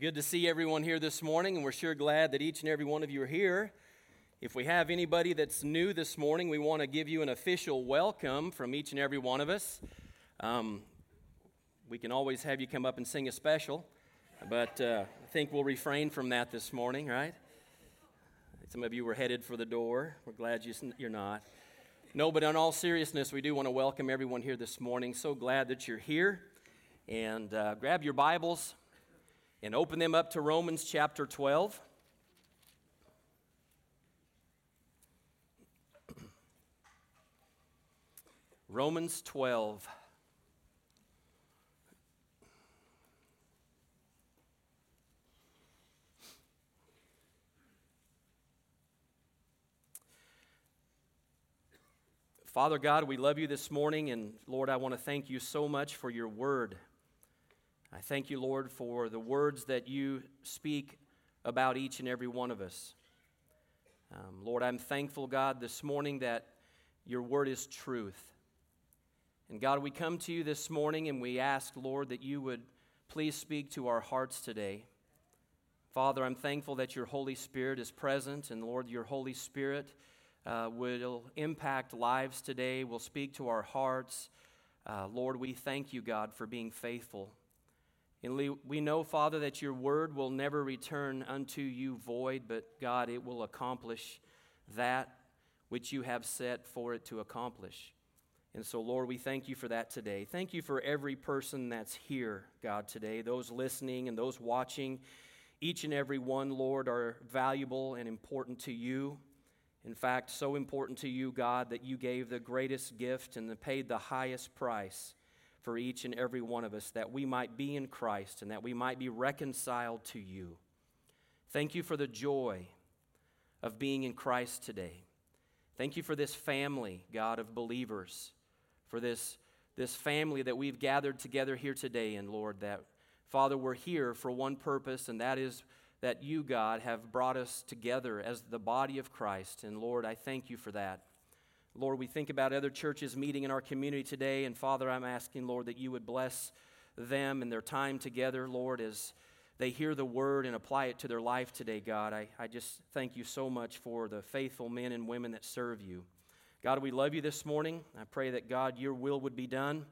Good to see everyone here this morning, and we're sure glad that each and every one of you are here. If we have anybody that's new this morning, we want to give you an official welcome from each and every one of us. Um, we can always have you come up and sing a special, but uh, I think we'll refrain from that this morning, right? Some of you were headed for the door. We're glad you're not. No, but in all seriousness, we do want to welcome everyone here this morning. So glad that you're here. And uh, grab your Bibles and open them up to Romans chapter 12. Romans 12. Father God, we love you this morning, and Lord, I want to thank you so much for your word. I thank you, Lord, for the words that you speak about each and every one of us. Um, Lord, I'm thankful, God, this morning that your word is truth. And God, we come to you this morning and we ask, Lord, that you would please speak to our hearts today. Father, I'm thankful that your Holy Spirit is present, and Lord, your Holy Spirit uh, will impact lives today, will speak to our hearts. Uh, Lord, we thank you, God, for being faithful. And we know, Father, that your word will never return unto you void, but God, it will accomplish that which you have set for it to accomplish. And so, Lord, we thank you for that today. Thank you for every person that's here, God, today, those listening and those watching. Each and every one, Lord, are valuable and important to you. In fact, so important to you, God, that you gave the greatest gift and paid the highest price for each and every one of us that we might be in Christ and that we might be reconciled to you. Thank you for the joy of being in Christ today. Thank you for this family, God, of believers, for this, this family that we've gathered together here today, and Lord, that, Father, we're here for one purpose, and that is that you, God, have brought us together as the body of Christ. And Lord, I thank you for that. Lord, we think about other churches meeting in our community today, and Father, I'm asking, Lord, that you would bless them and their time together, Lord, as they hear the word and apply it to their life today, God. I, I just thank you so much for the faithful men and women that serve you. God, we love you this morning. I pray that, God, your will would be done.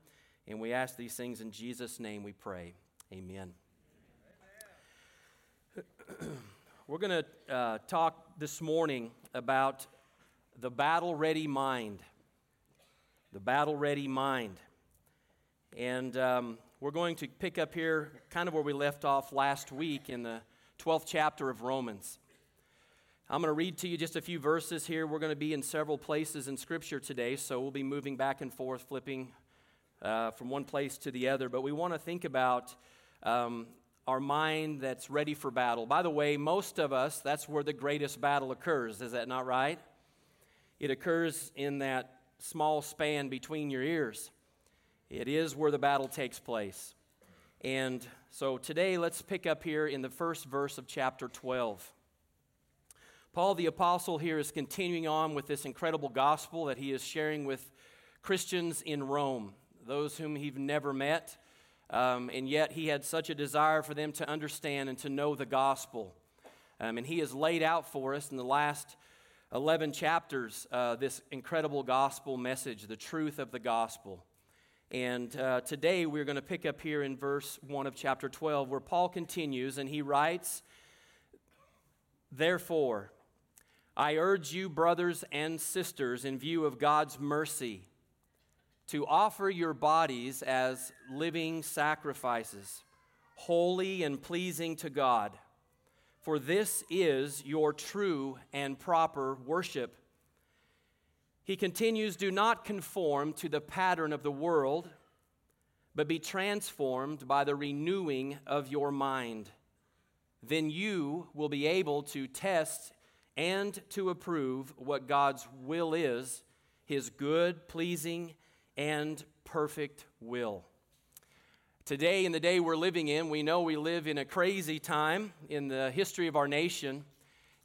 And we ask these things in Jesus' name we pray. Amen. We're going to uh, talk this morning about the battle ready mind. The battle ready mind. And um, we're going to pick up here kind of where we left off last week in the 12th chapter of Romans. I'm going to read to you just a few verses here. We're going to be in several places in Scripture today, so we'll be moving back and forth, flipping uh, from one place to the other. But we want to think about um, our mind that's ready for battle. By the way, most of us, that's where the greatest battle occurs. Is that not right? It occurs in that small span between your ears. It is where the battle takes place. And so today, let's pick up here in the first verse of chapter 12. Paul the Apostle here is continuing on with this incredible gospel that he is sharing with Christians in Rome, those whom he've never met, um, and yet he had such a desire for them to understand and to know the gospel. Um, and he has laid out for us in the last 11 chapters, uh, this incredible gospel message, the truth of the gospel. And uh, today we're going to pick up here in verse 1 of chapter 12, where Paul continues and he writes, Therefore, I urge you, brothers and sisters, in view of God's mercy, to offer your bodies as living sacrifices, holy and pleasing to God for this is your true and proper worship. He continues Do not conform to the pattern of the world, but be transformed by the renewing of your mind. Then you will be able to test and to approve what God's will is, his good, pleasing, and perfect will. Today, in the day we're living in, we know we live in a crazy time in the history of our nation.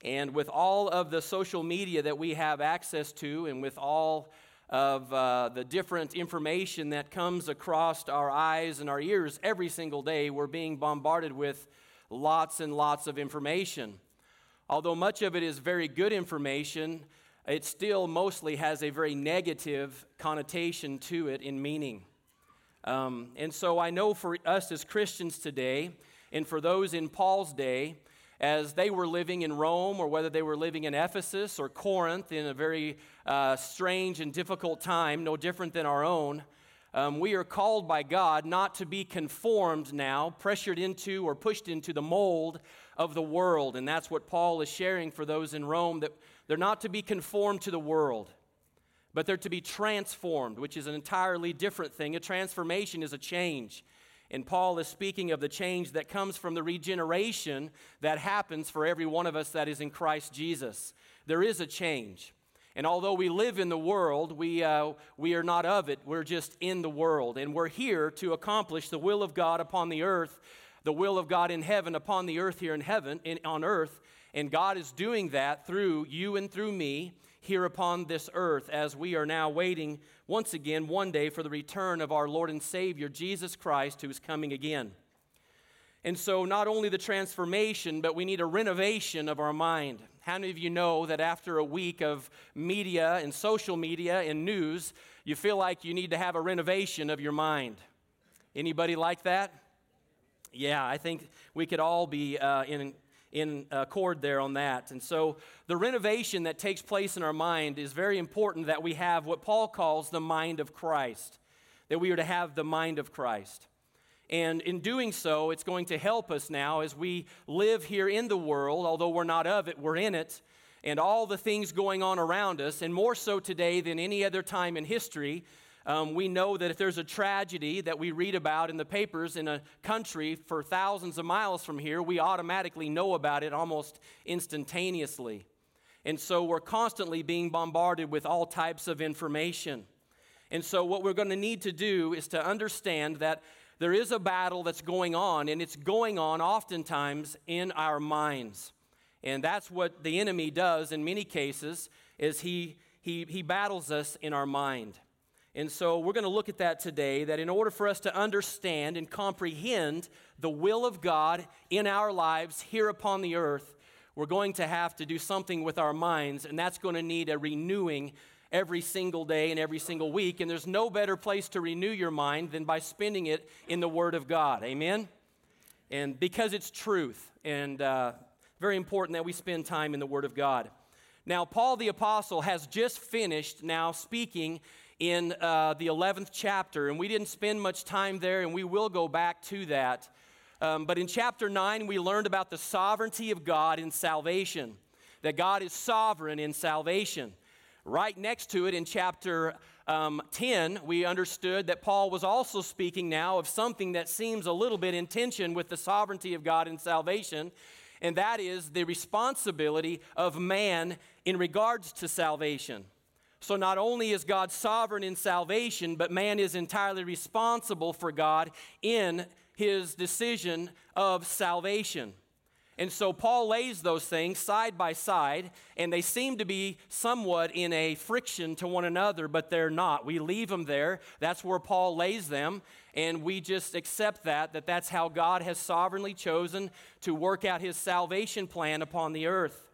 And with all of the social media that we have access to, and with all of uh, the different information that comes across our eyes and our ears every single day, we're being bombarded with lots and lots of information. Although much of it is very good information, it still mostly has a very negative connotation to it in meaning. Um, and so I know for us as Christians today, and for those in Paul's day, as they were living in Rome or whether they were living in Ephesus or Corinth in a very uh, strange and difficult time, no different than our own, um, we are called by God not to be conformed now, pressured into or pushed into the mold of the world. And that's what Paul is sharing for those in Rome that they're not to be conformed to the world, but they're to be transformed, which is an entirely different thing. A transformation is a change. And Paul is speaking of the change that comes from the regeneration that happens for every one of us that is in Christ Jesus. There is a change. And although we live in the world, we, uh, we are not of it. We're just in the world. And we're here to accomplish the will of God upon the earth, the will of God in heaven upon the earth here in heaven, in, on earth. And God is doing that through you and through me here upon this earth as we are now waiting once again one day for the return of our Lord and Savior, Jesus Christ, who is coming again. And so, not only the transformation, but we need a renovation of our mind. How many of you know that after a week of media and social media and news, you feel like you need to have a renovation of your mind? Anybody like that? Yeah, I think we could all be uh, in in uh, accord there on that. And so the renovation that takes place in our mind is very important that we have what Paul calls the mind of Christ, that we are to have the mind of Christ. And in doing so, it's going to help us now as we live here in the world, although we're not of it, we're in it, and all the things going on around us, and more so today than any other time in history. Um, we know that if there's a tragedy that we read about in the papers in a country for thousands of miles from here, we automatically know about it almost instantaneously. And so we're constantly being bombarded with all types of information. And so, what we're going to need to do is to understand that there is a battle that's going on, and it's going on oftentimes in our minds. And that's what the enemy does in many cases, is he, he, he battles us in our mind. And so we're going to look at that today that in order for us to understand and comprehend the will of God in our lives here upon the earth, we're going to have to do something with our minds, and that's going to need a renewing every single day and every single week. And there's no better place to renew your mind than by spending it in the Word of God. Amen? And because it's truth, and uh, very important that we spend time in the Word of God. Now, Paul the Apostle has just finished now speaking in uh, the 11th chapter, and we didn't spend much time there, and we will go back to that. Um, but in chapter 9, we learned about the sovereignty of God in salvation, that God is sovereign in salvation. Right next to it in chapter um, 10, we understood that Paul was also speaking now of something that seems a little bit in tension with the sovereignty of God in salvation, and that is the responsibility of man in regards to salvation. So not only is God sovereign in salvation, but man is entirely responsible for God in his decision of salvation. And so Paul lays those things side by side, and they seem to be somewhat in a friction to one another, but they're not. We leave them there. That's where Paul lays them, and we just accept that, that that's how God has sovereignly chosen to work out his salvation plan upon the earth.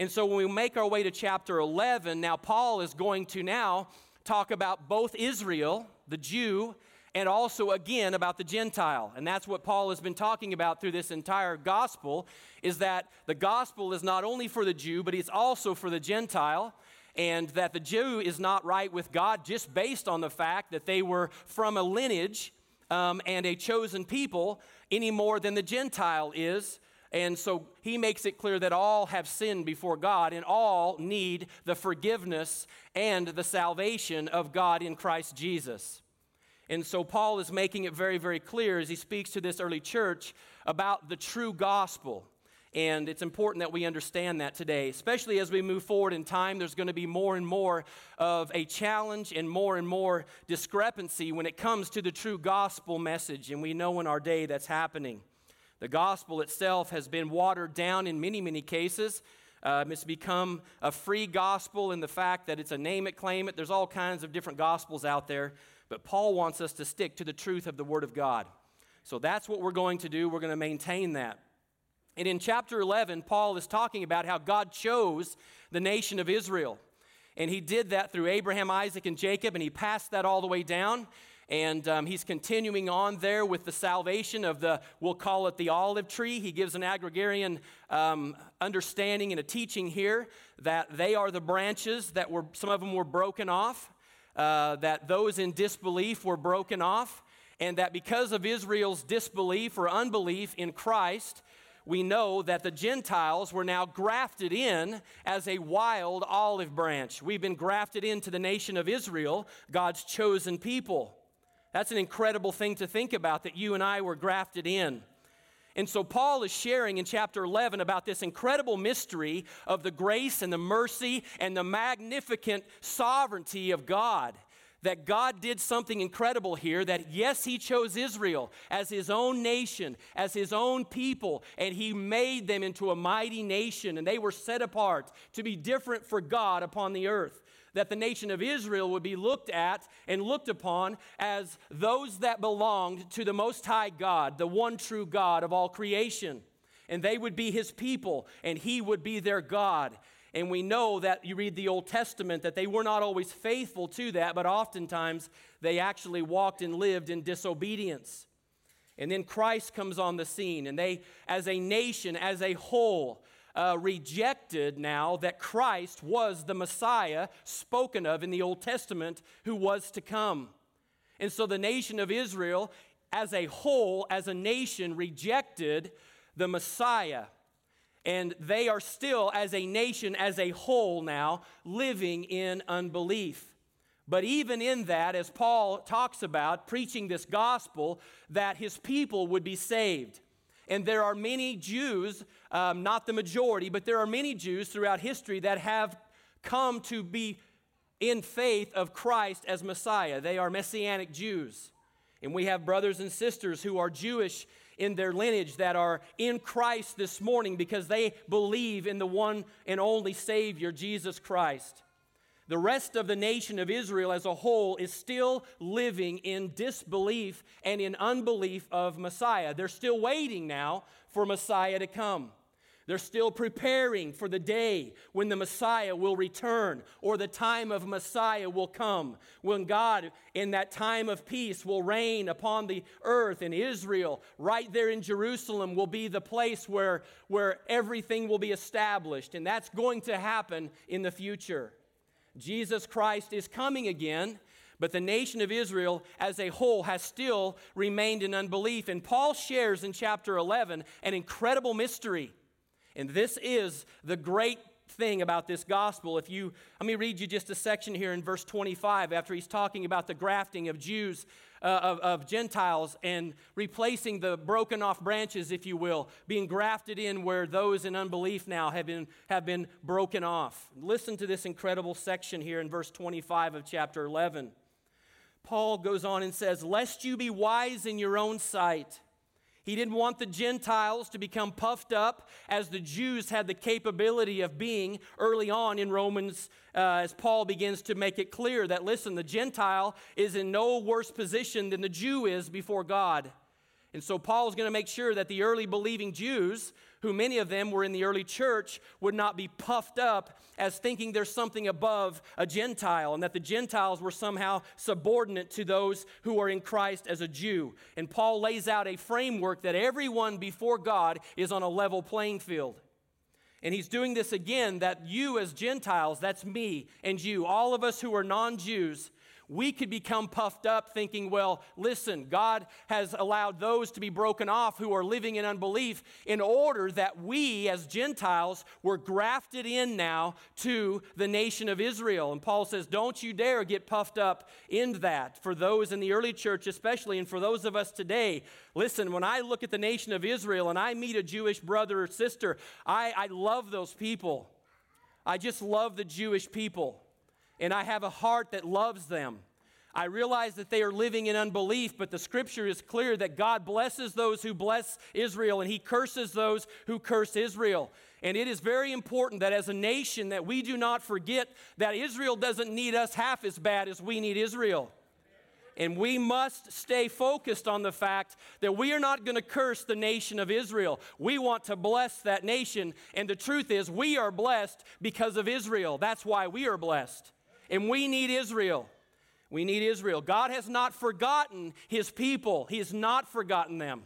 And so when we make our way to chapter 11, now Paul is going to now talk about both Israel, the Jew, and also again about the Gentile. And that's what Paul has been talking about through this entire gospel is that the gospel is not only for the Jew, but it's also for the Gentile. And that the Jew is not right with God just based on the fact that they were from a lineage um, and a chosen people any more than the Gentile is. And so he makes it clear that all have sinned before God and all need the forgiveness and the salvation of God in Christ Jesus. And so Paul is making it very, very clear as he speaks to this early church about the true gospel. And it's important that we understand that today, especially as we move forward in time. There's going to be more and more of a challenge and more and more discrepancy when it comes to the true gospel message. And we know in our day that's happening. The gospel itself has been watered down in many, many cases. Uh, it's become a free gospel in the fact that it's a name it, claim it. There's all kinds of different gospels out there. But Paul wants us to stick to the truth of the Word of God. So that's what we're going to do. We're going to maintain that. And in chapter 11, Paul is talking about how God chose the nation of Israel. And he did that through Abraham, Isaac, and Jacob, and he passed that all the way down. And um, he's continuing on there with the salvation of the, we'll call it the olive tree. He gives an agrarian um, understanding and a teaching here that they are the branches that were, some of them were broken off, uh, that those in disbelief were broken off, and that because of Israel's disbelief or unbelief in Christ, we know that the Gentiles were now grafted in as a wild olive branch. We've been grafted into the nation of Israel, God's chosen people. That's an incredible thing to think about that you and I were grafted in. And so, Paul is sharing in chapter 11 about this incredible mystery of the grace and the mercy and the magnificent sovereignty of God. That God did something incredible here, that yes, He chose Israel as His own nation, as His own people, and He made them into a mighty nation, and they were set apart to be different for God upon the earth that the nation of Israel would be looked at and looked upon as those that belonged to the Most High God, the one true God of all creation. And they would be his people, and he would be their God. And we know that you read the Old Testament that they were not always faithful to that, but oftentimes they actually walked and lived in disobedience. And then Christ comes on the scene, and they, as a nation, as a whole, uh, rejected now that Christ was the Messiah spoken of in the Old Testament who was to come. And so the nation of Israel, as a whole, as a nation, rejected the Messiah. And they are still, as a nation, as a whole now, living in unbelief. But even in that, as Paul talks about, preaching this gospel, that his people would be saved. And there are many Jews, um, not the majority, but there are many Jews throughout history that have come to be in faith of Christ as Messiah. They are Messianic Jews. And we have brothers and sisters who are Jewish in their lineage that are in Christ this morning because they believe in the one and only Savior, Jesus Christ. The rest of the nation of Israel as a whole is still living in disbelief and in unbelief of Messiah. They're still waiting now for Messiah to come. They're still preparing for the day when the Messiah will return or the time of Messiah will come, when God, in that time of peace, will reign upon the earth and Israel, right there in Jerusalem, will be the place where, where everything will be established. And that's going to happen in the future. Jesus Christ is coming again, but the nation of Israel as a whole has still remained in unbelief. And Paul shares in chapter 11 an incredible mystery. And this is the great thing about this gospel. If you, let me read you just a section here in verse 25 after he's talking about the grafting of Jews uh, of, of Gentiles and replacing the broken off branches, if you will, being grafted in where those in unbelief now have been, have been broken off. Listen to this incredible section here in verse 25 of chapter 11. Paul goes on and says, Lest you be wise in your own sight he didn't want the Gentiles to become puffed up as the Jews had the capability of being early on in Romans, uh, as Paul begins to make it clear that, listen, the Gentile is in no worse position than the Jew is before God. And so Paul's going to make sure that the early believing Jews, who many of them were in the early church, would not be puffed up as thinking there's something above a Gentile and that the Gentiles were somehow subordinate to those who are in Christ as a Jew. And Paul lays out a framework that everyone before God is on a level playing field. And he's doing this again that you as Gentiles, that's me and you, all of us who are non Jews, we could become puffed up thinking, well, listen, God has allowed those to be broken off who are living in unbelief in order that we as Gentiles were grafted in now to the nation of Israel. And Paul says, don't you dare get puffed up in that. For those in the early church, especially, and for those of us today, listen, when I look at the nation of Israel and I meet a Jewish brother or sister, I, I love those people. I just love the Jewish people and I have a heart that loves them. I realize that they are living in unbelief, but the scripture is clear that God blesses those who bless Israel and he curses those who curse Israel. And it is very important that as a nation that we do not forget that Israel doesn't need us half as bad as we need Israel. And we must stay focused on the fact that we are not going to curse the nation of Israel. We want to bless that nation. And the truth is, we are blessed because of Israel. That's why we are blessed. And we need Israel. We need Israel. God has not forgotten his people, he has not forgotten them.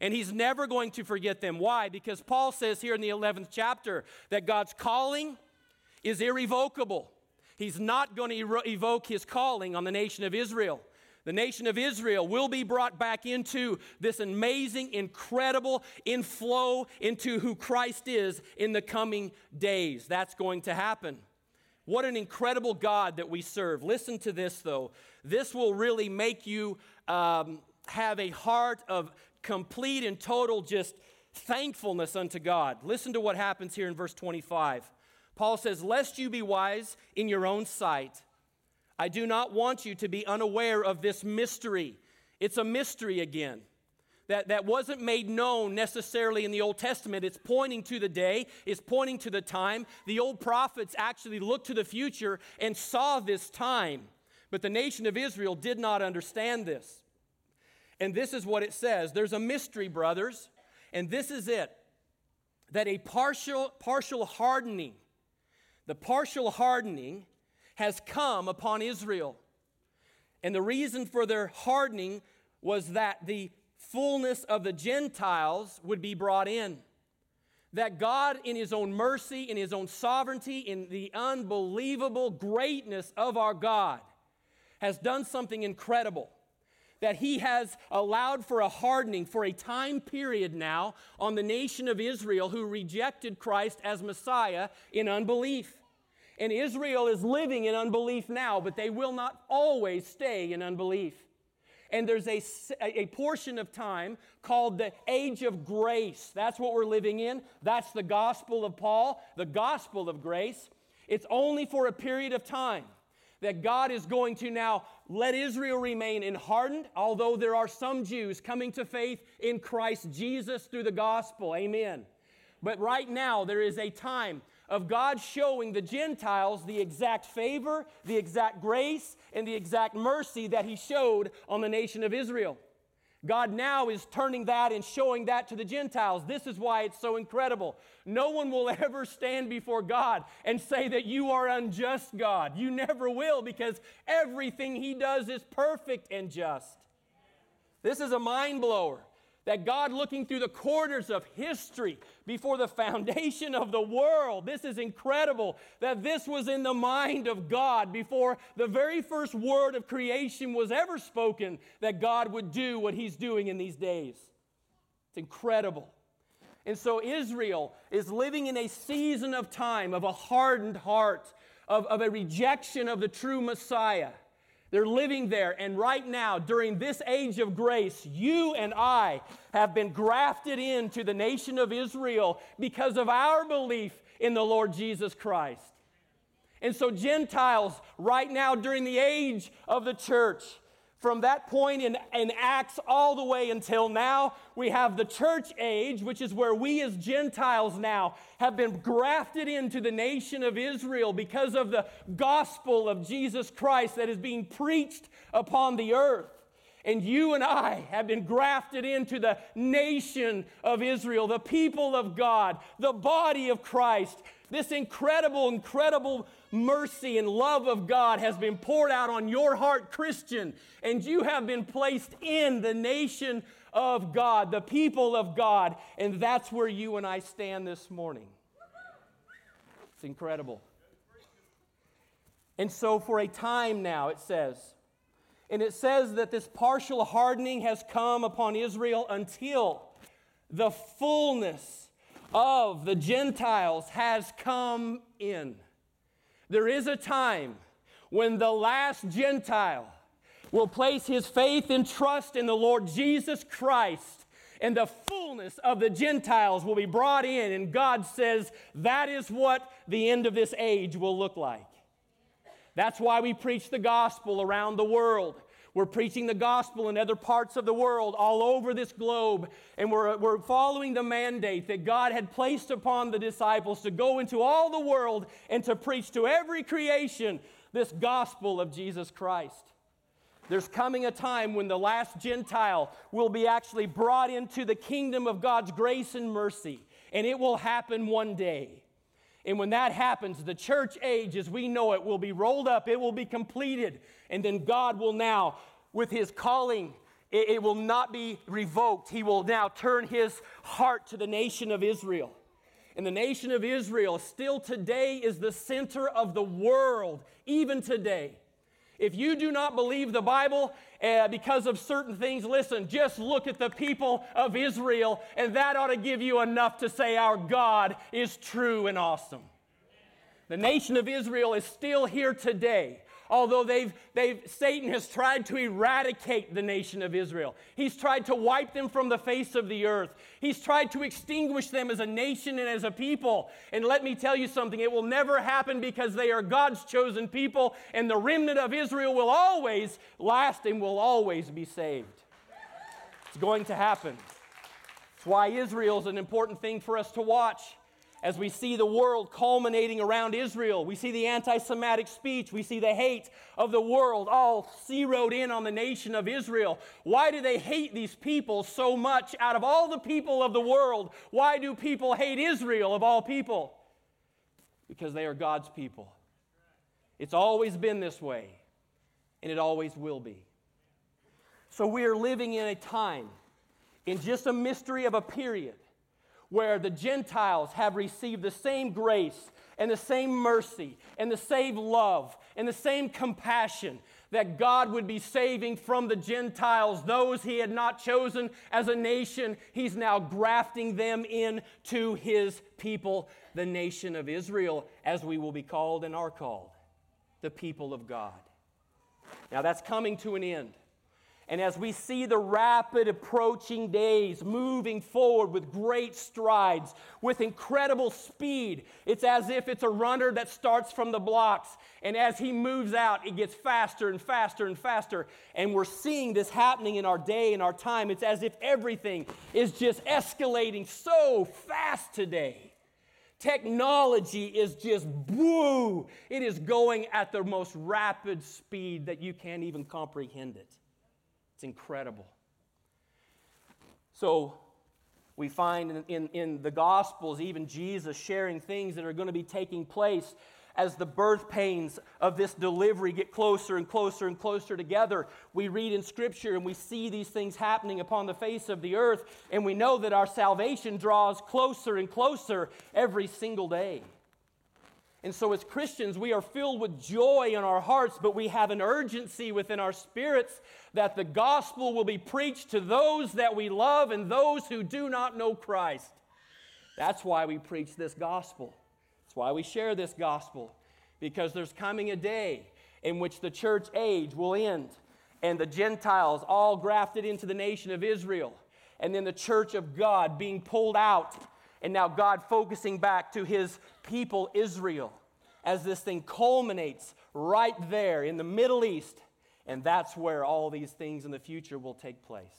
And he's never going to forget them. Why? Because Paul says here in the 11th chapter that God's calling is irrevocable. He's not going to evoke his calling on the nation of Israel. The nation of Israel will be brought back into this amazing, incredible inflow into who Christ is in the coming days. That's going to happen. What an incredible God that we serve. Listen to this, though. This will really make you um, have a heart of complete and total just thankfulness unto God. Listen to what happens here in verse 25. Paul says, Lest you be wise in your own sight, I do not want you to be unaware of this mystery. It's a mystery again. That, that wasn't made known necessarily in the Old Testament. It's pointing to the day, it's pointing to the time. The old prophets actually looked to the future and saw this time. But the nation of Israel did not understand this. And this is what it says there's a mystery, brothers, and this is it that a partial, partial hardening, the partial hardening has come upon Israel. And the reason for their hardening was that the fullness of the Gentiles would be brought in. That God, in His own mercy, in His own sovereignty, in the unbelievable greatness of our God, has done something incredible that he has allowed for a hardening for a time period now on the nation of Israel who rejected Christ as Messiah in unbelief. And Israel is living in unbelief now, but they will not always stay in unbelief. And there's a, a portion of time called the age of grace. That's what we're living in. That's the gospel of Paul, the gospel of grace. It's only for a period of time that God is going to now let Israel remain in hardened, although there are some Jews coming to faith in Christ Jesus through the gospel. Amen. But right now, there is a time of God showing the Gentiles the exact favor, the exact grace, and the exact mercy that He showed on the nation of Israel. God now is turning that and showing that to the Gentiles. This is why it's so incredible. No one will ever stand before God and say that you are unjust, God. You never will because everything He does is perfect and just. This is a mind blower that God, looking through the quarters of history before the foundation of the world, this is incredible that this was in the mind of God before the very first word of creation was ever spoken, that God would do what He's doing in these days. It's incredible. And so Israel is living in a season of time of a hardened heart, of, of a rejection of the true Messiah. They're living there. And right now, during this age of grace, you and I have been grafted into the nation of Israel because of our belief in the Lord Jesus Christ. And so, Gentiles, right now, during the age of the church, from that point in, in Acts all the way until now, we have the church age, which is where we as Gentiles now have been grafted into the nation of Israel because of the gospel of Jesus Christ that is being preached upon the earth. And you and I have been grafted into the nation of Israel, the people of God, the body of Christ. This incredible, incredible mercy and love of God has been poured out on your heart, Christian, and you have been placed in the nation of God, the people of God, and that's where you and I stand this morning. It's incredible. And so, for a time now, it says, and it says that this partial hardening has come upon Israel until the fullness of the Gentiles has come in. There is a time when the last Gentile will place his faith and trust in the Lord Jesus Christ, and the fullness of the Gentiles will be brought in. And God says that is what the end of this age will look like. That's why we preach the gospel around the world. We're preaching the gospel in other parts of the world, all over this globe, and we're, we're following the mandate that God had placed upon the disciples to go into all the world and to preach to every creation this gospel of Jesus Christ. There's coming a time when the last Gentile will be actually brought into the kingdom of God's grace and mercy, and it will happen one day. And when that happens, the church age as we know it will be rolled up, it will be completed, and then God will now, with his calling, it, it will not be revoked. He will now turn his heart to the nation of Israel. And the nation of Israel still today is the center of the world, even today. If you do not believe the Bible uh, because of certain things, listen, just look at the people of Israel, and that ought to give you enough to say our God is true and awesome. The nation of Israel is still here today although they've, they've, Satan has tried to eradicate the nation of Israel. He's tried to wipe them from the face of the earth. He's tried to extinguish them as a nation and as a people. And let me tell you something it will never happen because they are God's chosen people, and the remnant of Israel will always last and will always be saved. It's going to happen. That's why Israel is an important thing for us to watch as we see the world culminating around Israel. We see the anti Semitic speech. We see the hate of the world all zeroed in on the nation of Israel. Why do they hate these people so much out of all the people of the world? Why do people hate Israel of all people? Because they are God's people. It's always been this way, and it always will be. So we are living in a time, in just a mystery of a period where the Gentiles have received the same grace and the same mercy and the same love and the same compassion that God would be saving from the Gentiles, those he had not chosen as a nation. He's now grafting them into his people, the nation of Israel, as we will be called and are called, the people of God. Now that's coming to an end. And as we see the rapid approaching days moving forward with great strides, with incredible speed, it's as if it's a runner that starts from the blocks. And as he moves out, it gets faster and faster and faster. And we're seeing this happening in our day and our time. It's as if everything is just escalating so fast today. Technology is just woo, it is going at the most rapid speed that you can't even comprehend it. It's incredible. So we find in, in, in, the Gospels even Jesus sharing things that are going to be taking place as the birth pains of this delivery get closer and closer and closer together. We read in Scripture and we see these things happening upon the face of the earth, and we know that our salvation draws closer and closer every single day. And so, as Christians, we are filled with joy in our hearts, but we have an urgency within our spirits that the gospel will be preached to those that we love and those who do not know Christ. That's why we preach this gospel. That's why we share this gospel, because there's coming a day in which the church age will end and the Gentiles all grafted into the nation of Israel, and then the church of God being pulled out and now God focusing back to his people, Israel, as this thing culminates right there in the Middle East. And that's where all these things in the future will take place.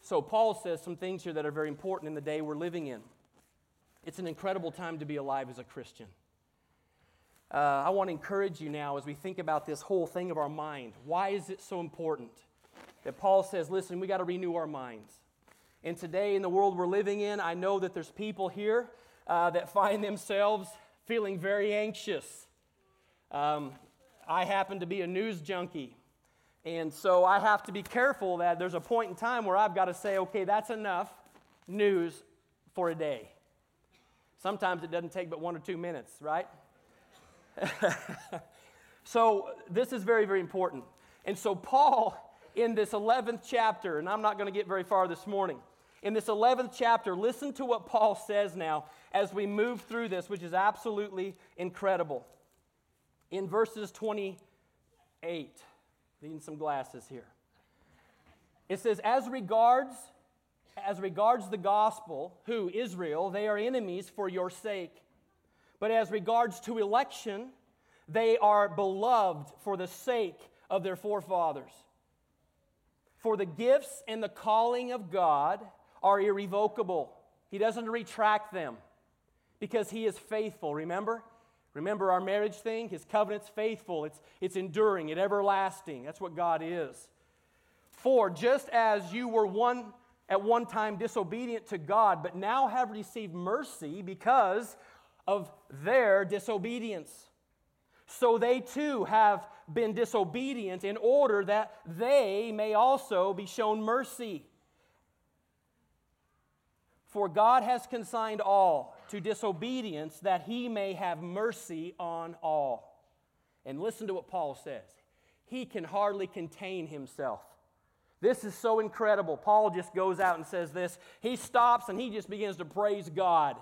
So, Paul says some things here that are very important in the day we're living in. It's an incredible time to be alive as a Christian. Uh, I want to encourage you now as we think about this whole thing of our mind. Why is it so important that Paul says, listen, we got to renew our minds? And today, in the world we're living in, I know that there's people here uh, that find themselves feeling very anxious. Um, I happen to be a news junkie. And so I have to be careful that there's a point in time where I've got to say, okay, that's enough news for a day. Sometimes it doesn't take but one or two minutes, right? so this is very, very important. And so, Paul, in this 11th chapter, and I'm not going to get very far this morning, in this 11th chapter, listen to what Paul says now as we move through this, which is absolutely incredible. In verses 28, needing some glasses here. It says, as regards as regards the gospel, who Israel, they are enemies for your sake. But as regards to election, they are beloved for the sake of their forefathers. For the gifts and the calling of God are irrevocable. He doesn't retract them because he is faithful. Remember? Remember our marriage thing? His covenant's faithful, it's, it's enduring, it's everlasting. That's what God is. For just as you were one at one time disobedient to God, but now have received mercy because of their disobedience. So they too have been disobedient in order that they may also be shown mercy. For God has consigned all to disobedience that he may have mercy on all. And listen to what Paul says. He can hardly contain himself. This is so incredible. Paul just goes out and says this. He stops and he just begins to praise God.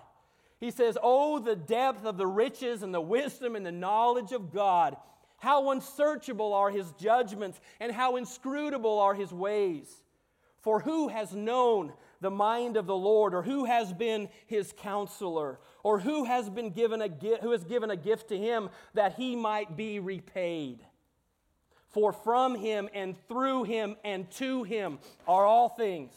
He says, Oh, the depth of the riches and the wisdom and the knowledge of God. How unsearchable are his judgments and how inscrutable are his ways. For who has known the mind of the Lord, or who has been his counselor, or who has been given a gift, who has given a gift to him that he might be repaid. For from him and through him and to him are all things.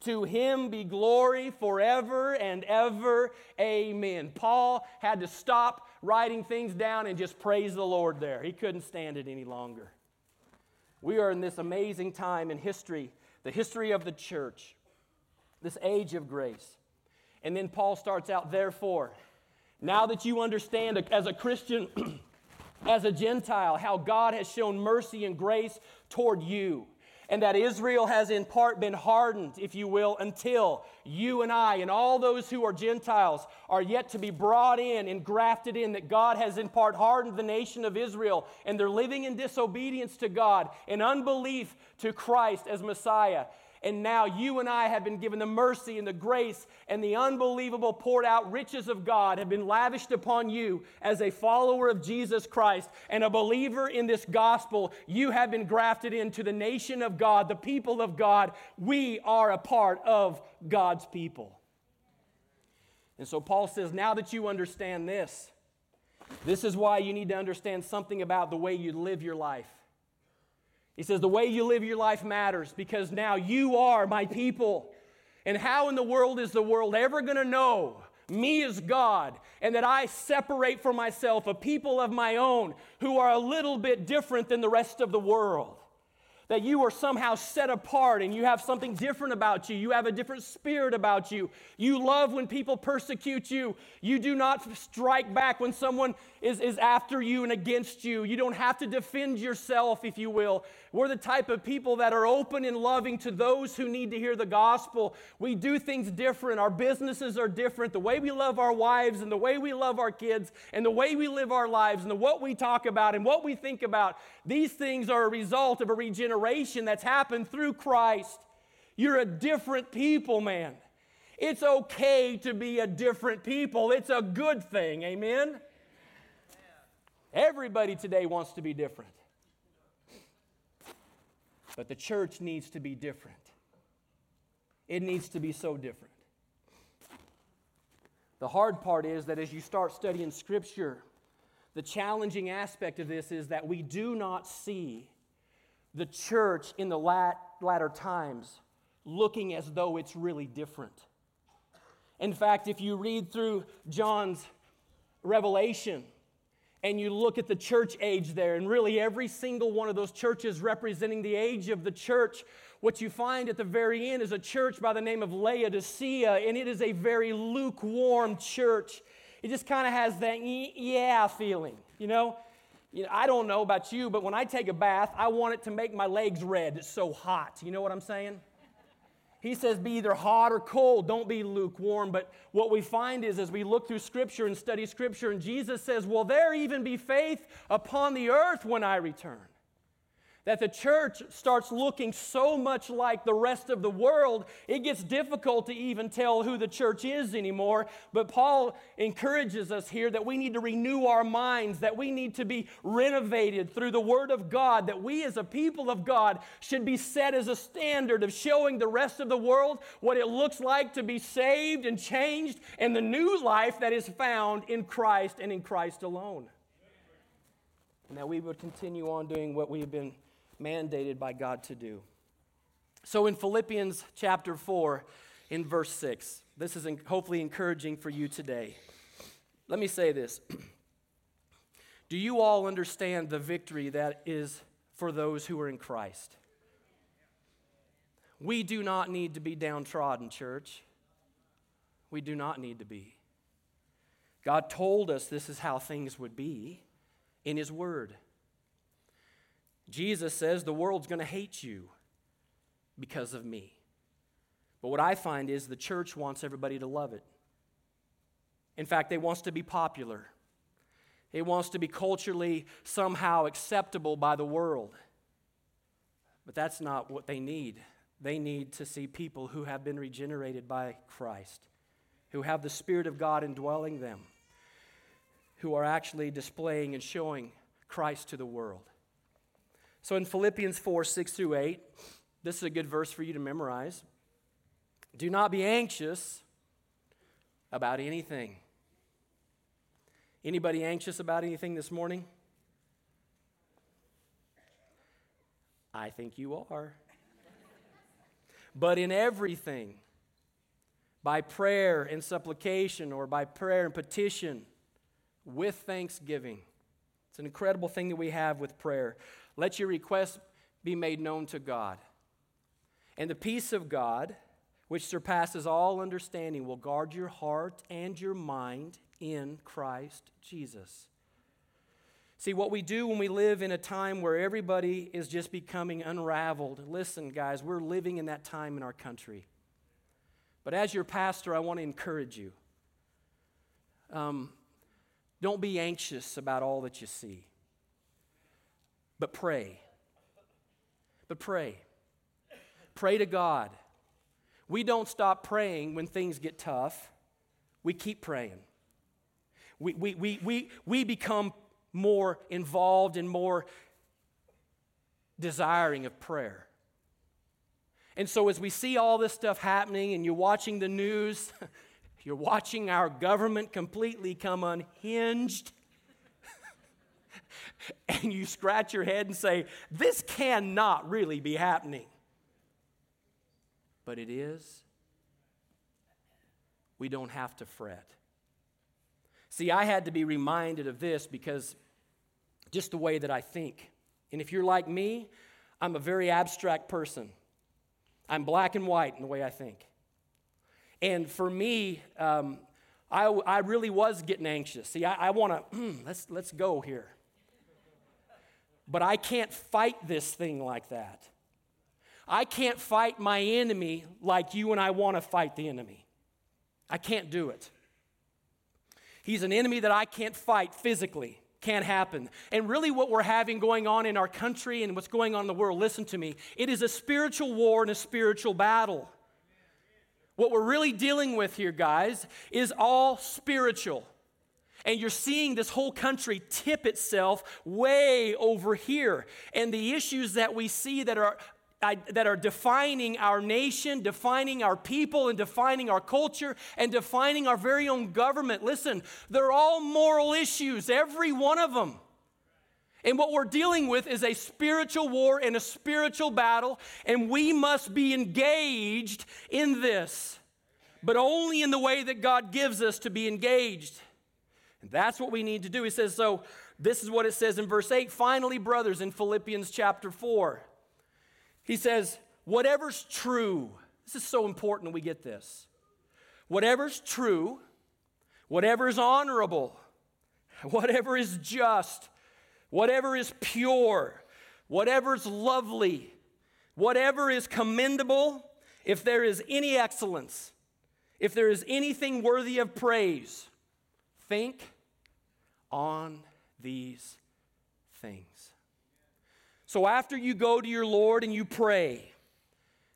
To him be glory forever and ever. Amen. Paul had to stop writing things down and just praise the Lord there. He couldn't stand it any longer. We are in this amazing time in history, the history of the church this age of grace. And then Paul starts out, therefore, now that you understand as a Christian, as a Gentile, how God has shown mercy and grace toward you, and that Israel has in part been hardened, if you will, until you and I and all those who are Gentiles are yet to be brought in and grafted in, that God has in part hardened the nation of Israel, and they're living in disobedience to God, and unbelief to Christ as Messiah. And now you and I have been given the mercy and the grace and the unbelievable poured out riches of God have been lavished upon you as a follower of Jesus Christ and a believer in this gospel. You have been grafted into the nation of God, the people of God. We are a part of God's people. And so Paul says, now that you understand this, this is why you need to understand something about the way you live your life. He says, The way you live your life matters because now you are my people. And how in the world is the world ever going to know me as God and that I separate for myself a people of my own who are a little bit different than the rest of the world? that you are somehow set apart and you have something different about you. You have a different spirit about you. You love when people persecute you. You do not strike back when someone is, is after you and against you. You don't have to defend yourself, if you will. We're the type of people that are open and loving to those who need to hear the gospel. We do things different. Our businesses are different. The way we love our wives and the way we love our kids and the way we live our lives and the, what we talk about and what we think about, these things are a result of a regeneration that's happened through Christ. You're a different people, man. It's okay to be a different people. It's a good thing. Amen? Everybody today wants to be different. But the church needs to be different. It needs to be so different. The hard part is that as you start studying Scripture, the challenging aspect of this is that we do not see the church in the lat, latter times looking as though it's really different. In fact, if you read through John's revelation and you look at the church age there, and really every single one of those churches representing the age of the church, what you find at the very end is a church by the name of Laodicea, and it is a very lukewarm church. It just kind of has that yeah feeling, you know? You know, I don't know about you, but when I take a bath, I want it to make my legs red. It's so hot. You know what I'm saying? He says, be either hot or cold. Don't be lukewarm. But what we find is, as we look through Scripture and study Scripture, and Jesus says, Will there even be faith upon the earth when I return? That the church starts looking so much like the rest of the world, it gets difficult to even tell who the church is anymore. But Paul encourages us here that we need to renew our minds, that we need to be renovated through the Word of God, that we as a people of God should be set as a standard of showing the rest of the world what it looks like to be saved and changed and the new life that is found in Christ and in Christ alone. And that we would continue on doing what we have been mandated by God to do. So in Philippians chapter 4, in verse 6, this is hopefully encouraging for you today. Let me say this Do you all understand the victory that is for those who are in Christ? We do not need to be downtrodden, church. We do not need to be. God told us this is how things would be in His Word. Jesus says the world's going to hate you because of me. But what I find is the church wants everybody to love it. In fact, it wants to be popular. It wants to be culturally somehow acceptable by the world. But that's not what they need. They need to see people who have been regenerated by Christ, who have the Spirit of God indwelling them, who are actually displaying and showing Christ to the world. So in Philippians 4 6 through 8, this is a good verse for you to memorize. Do not be anxious about anything. Anybody anxious about anything this morning? I think you are. but in everything, by prayer and supplication, or by prayer and petition, with thanksgiving. It's an incredible thing that we have with prayer. Let your requests be made known to God. And the peace of God, which surpasses all understanding, will guard your heart and your mind in Christ Jesus. See, what we do when we live in a time where everybody is just becoming unraveled, listen, guys, we're living in that time in our country. But as your pastor, I want to encourage you. Um, don't be anxious about all that you see, but pray. But pray. Pray to God. We don't stop praying when things get tough, we keep praying. We, we, we, we, we become more involved and more desiring of prayer. And so, as we see all this stuff happening and you're watching the news, you're watching our government completely come unhinged, and you scratch your head and say, This cannot really be happening. But it is. We don't have to fret. See, I had to be reminded of this because just the way that I think. And if you're like me, I'm a very abstract person. I'm black and white in the way I think. And for me, um, I, I really was getting anxious. See, I, I want to, let's, let's go here. But I can't fight this thing like that. I can't fight my enemy like you and I want to fight the enemy. I can't do it. He's an enemy that I can't fight physically. Can't happen. And really, what we're having going on in our country and what's going on in the world, listen to me, it is a spiritual war and a spiritual battle. What we're really dealing with here, guys, is all spiritual. And you're seeing this whole country tip itself way over here. And the issues that we see that are that are defining our nation, defining our people, and defining our culture, and defining our very own government. Listen, they're all moral issues, every one of them. And what we're dealing with is a spiritual war and a spiritual battle, and we must be engaged in this, but only in the way that God gives us to be engaged. And that's what we need to do. He says, so this is what it says in verse 8. Finally, brothers, in Philippians chapter 4. He says, whatever's true, this is so important we get this. Whatever's true, whatever is honorable, whatever is just, whatever is pure, whatever is lovely, whatever is commendable, if there is any excellence, if there is anything worthy of praise, think on these things. So after you go to your Lord and you pray,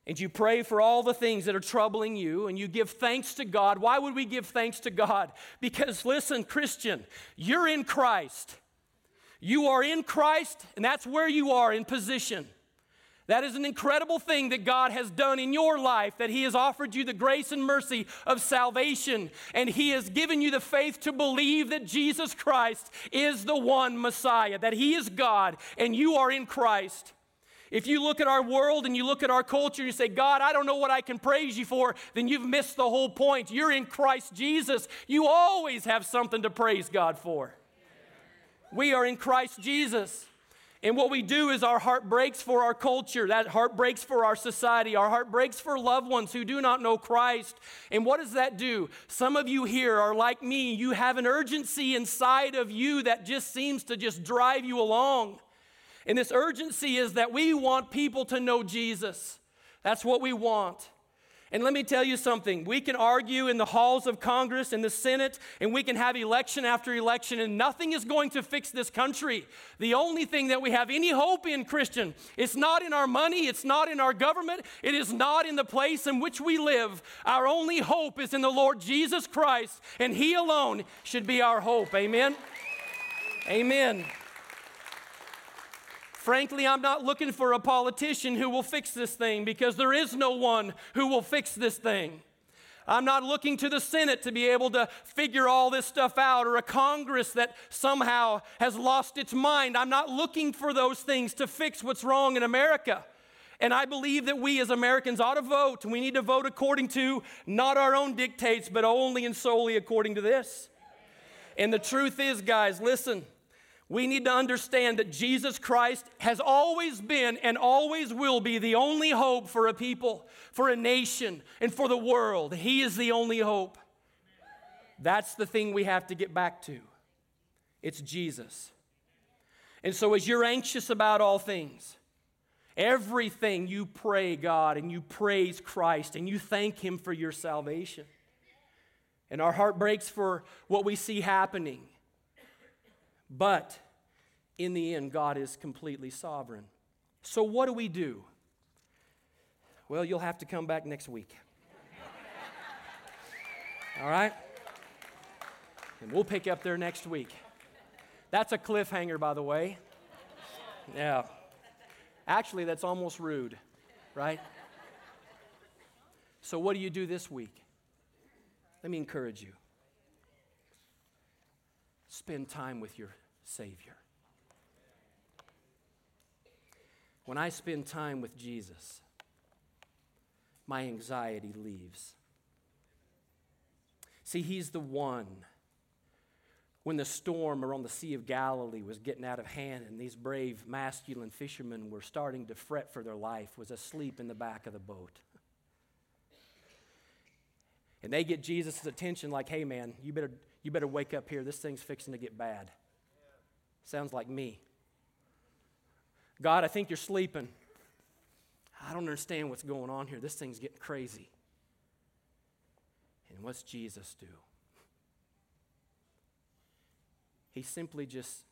and you pray for all the things that are troubling you, and you give thanks to God. Why would we give thanks to God? Because listen, Christian, you're in Christ. You are in Christ, and that's where you are in position. That is an incredible thing that God has done in your life, that He has offered you the grace and mercy of salvation, and He has given you the faith to believe that Jesus Christ is the one Messiah, that He is God, and you are in Christ. If you look at our world and you look at our culture and you say, God, I don't know what I can praise you for, then you've missed the whole point. You're in Christ Jesus. You always have something to praise God for. We are in Christ Jesus. And what we do is our heart breaks for our culture, that heart breaks for our society, our heart breaks for loved ones who do not know Christ. And what does that do? Some of you here are like me, you have an urgency inside of you that just seems to just drive you along. And this urgency is that we want people to know Jesus. That's what we want. And let me tell you something. We can argue in the halls of Congress, in the Senate, and we can have election after election, and nothing is going to fix this country. The only thing that we have any hope in, Christian, it's not in our money, it's not in our government, it is not in the place in which we live. Our only hope is in the Lord Jesus Christ, and He alone should be our hope. Amen. Amen. Frankly, I'm not looking for a politician who will fix this thing because there is no one who will fix this thing. I'm not looking to the Senate to be able to figure all this stuff out or a Congress that somehow has lost its mind. I'm not looking for those things to fix what's wrong in America. And I believe that we as Americans ought to vote. We need to vote according to not our own dictates, but only and solely according to this. And the truth is, guys, listen we need to understand that Jesus Christ has always been and always will be the only hope for a people, for a nation, and for the world. He is the only hope. That's the thing we have to get back to. It's Jesus. And so, as you're anxious about all things, everything you pray God and you praise Christ and you thank Him for your salvation. And our heart breaks for what we see happening. But in the end, God is completely sovereign. So, what do we do? Well, you'll have to come back next week. All right? And we'll pick up there next week. That's a cliffhanger, by the way. Yeah. Actually, that's almost rude, right? So, what do you do this week? Let me encourage you. Spend time with your Savior. When I spend time with Jesus, my anxiety leaves. See, He's the one. When the storm around the Sea of Galilee was getting out of hand and these brave masculine fishermen were starting to fret for their life, was asleep in the back of the boat. And they get Jesus' attention like, hey man, you better, you better wake up here. This thing's fixing to get bad. Sounds like me. God, I think you're sleeping. I don't understand what's going on here. This thing's getting crazy. And what's Jesus do? He simply just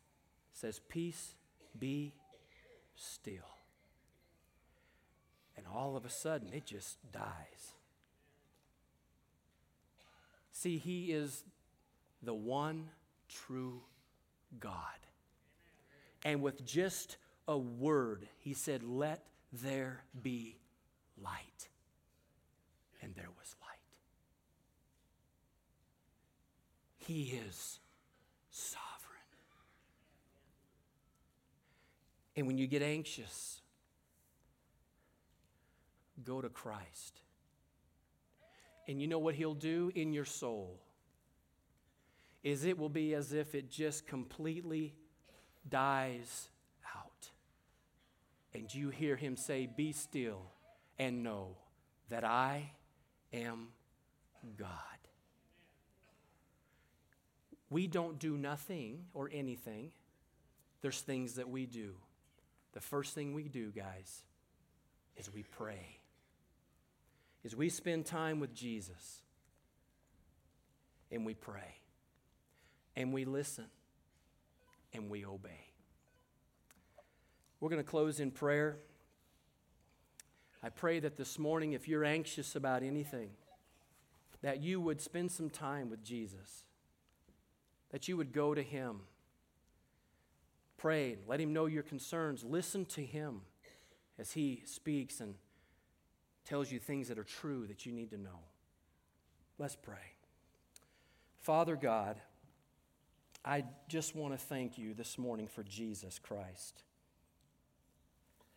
says, Peace, be still. And all of a sudden, it just dies. See, He is the one true God. And with just a word, he said, Let there be light. And there was light. He is sovereign. And when you get anxious, go to Christ. And you know what he'll do in your soul? Is it will be as if it just completely dies out. And you hear him say, Be still and know that I am God. We don't do nothing or anything. There's things that we do. The first thing we do, guys, is we pray. Is we spend time with Jesus and we pray and we listen and we obey. We're going to close in prayer. I pray that this morning, if you're anxious about anything, that you would spend some time with Jesus, that you would go to Him, pray, let Him know your concerns, listen to Him as He speaks and tells you things that are true that you need to know. Let's pray. Father God, I just want to thank you this morning for Jesus Christ.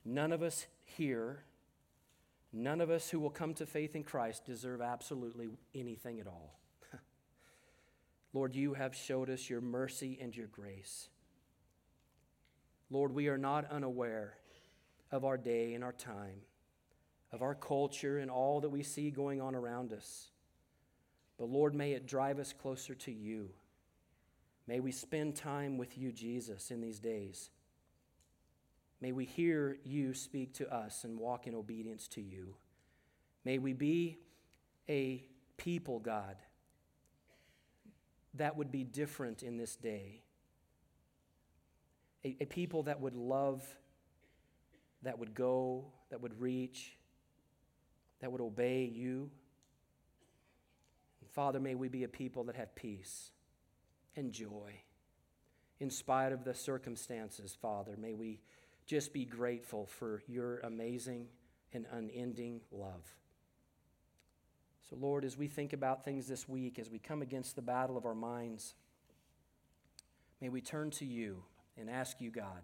None of us here, none of us who will come to faith in Christ deserve absolutely anything at all. Lord, you have showed us your mercy and your grace. Lord, we are not unaware of our day and our time, of our culture and all that we see going on around us. But Lord, may it drive us closer to you. May we spend time with you, Jesus, in these days. May we hear you speak to us and walk in obedience to you. May we be a people, God, that would be different in this day. A, a, people that would love, that would go, that would reach, that would obey you. And Father, may we be a people that have peace and joy. In spite of the circumstances, Father, may we just be grateful for your amazing and unending love. So, Lord, as we think about things this week, as we come against the battle of our minds, may we turn to you and ask you, God,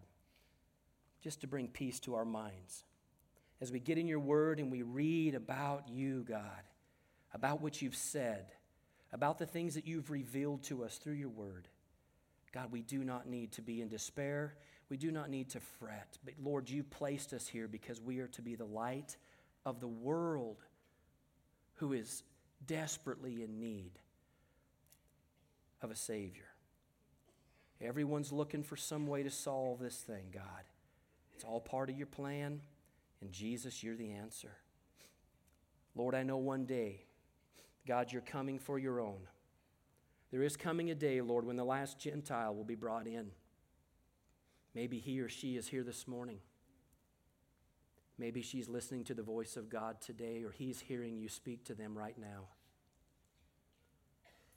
just to bring peace to our minds. As we get in your word and we read about you, God, about what you've said, about the things that you've revealed to us through your word, God, we do not need to be in despair. We do not need to fret. But Lord, you placed us here because we are to be the light of the world who is desperately in need of a Savior. Everyone's looking for some way to solve this thing, God. It's all part of your plan, and Jesus, you're the answer. Lord, I know one day, God, you're coming for your own. There is coming a day, Lord, when the last Gentile will be brought in. Maybe he or she is here this morning. Maybe she's listening to the voice of God today, or he's hearing you speak to them right now.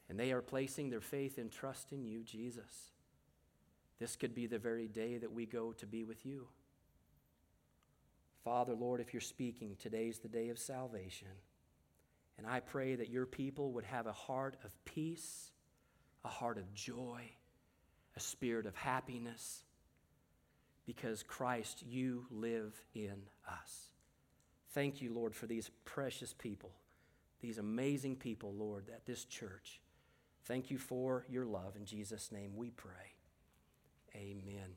And they are placing their faith and trust in you, Jesus. This could be the very day that we go to be with you. Father, Lord, if you're speaking, today's the day of salvation. And I pray that your people would have a heart of peace, a heart of joy, a spirit of happiness, because Christ, you live in us. Thank you, Lord, for these precious people, these amazing people, Lord, at this church. Thank you for your love. In Jesus' name we pray. Amen.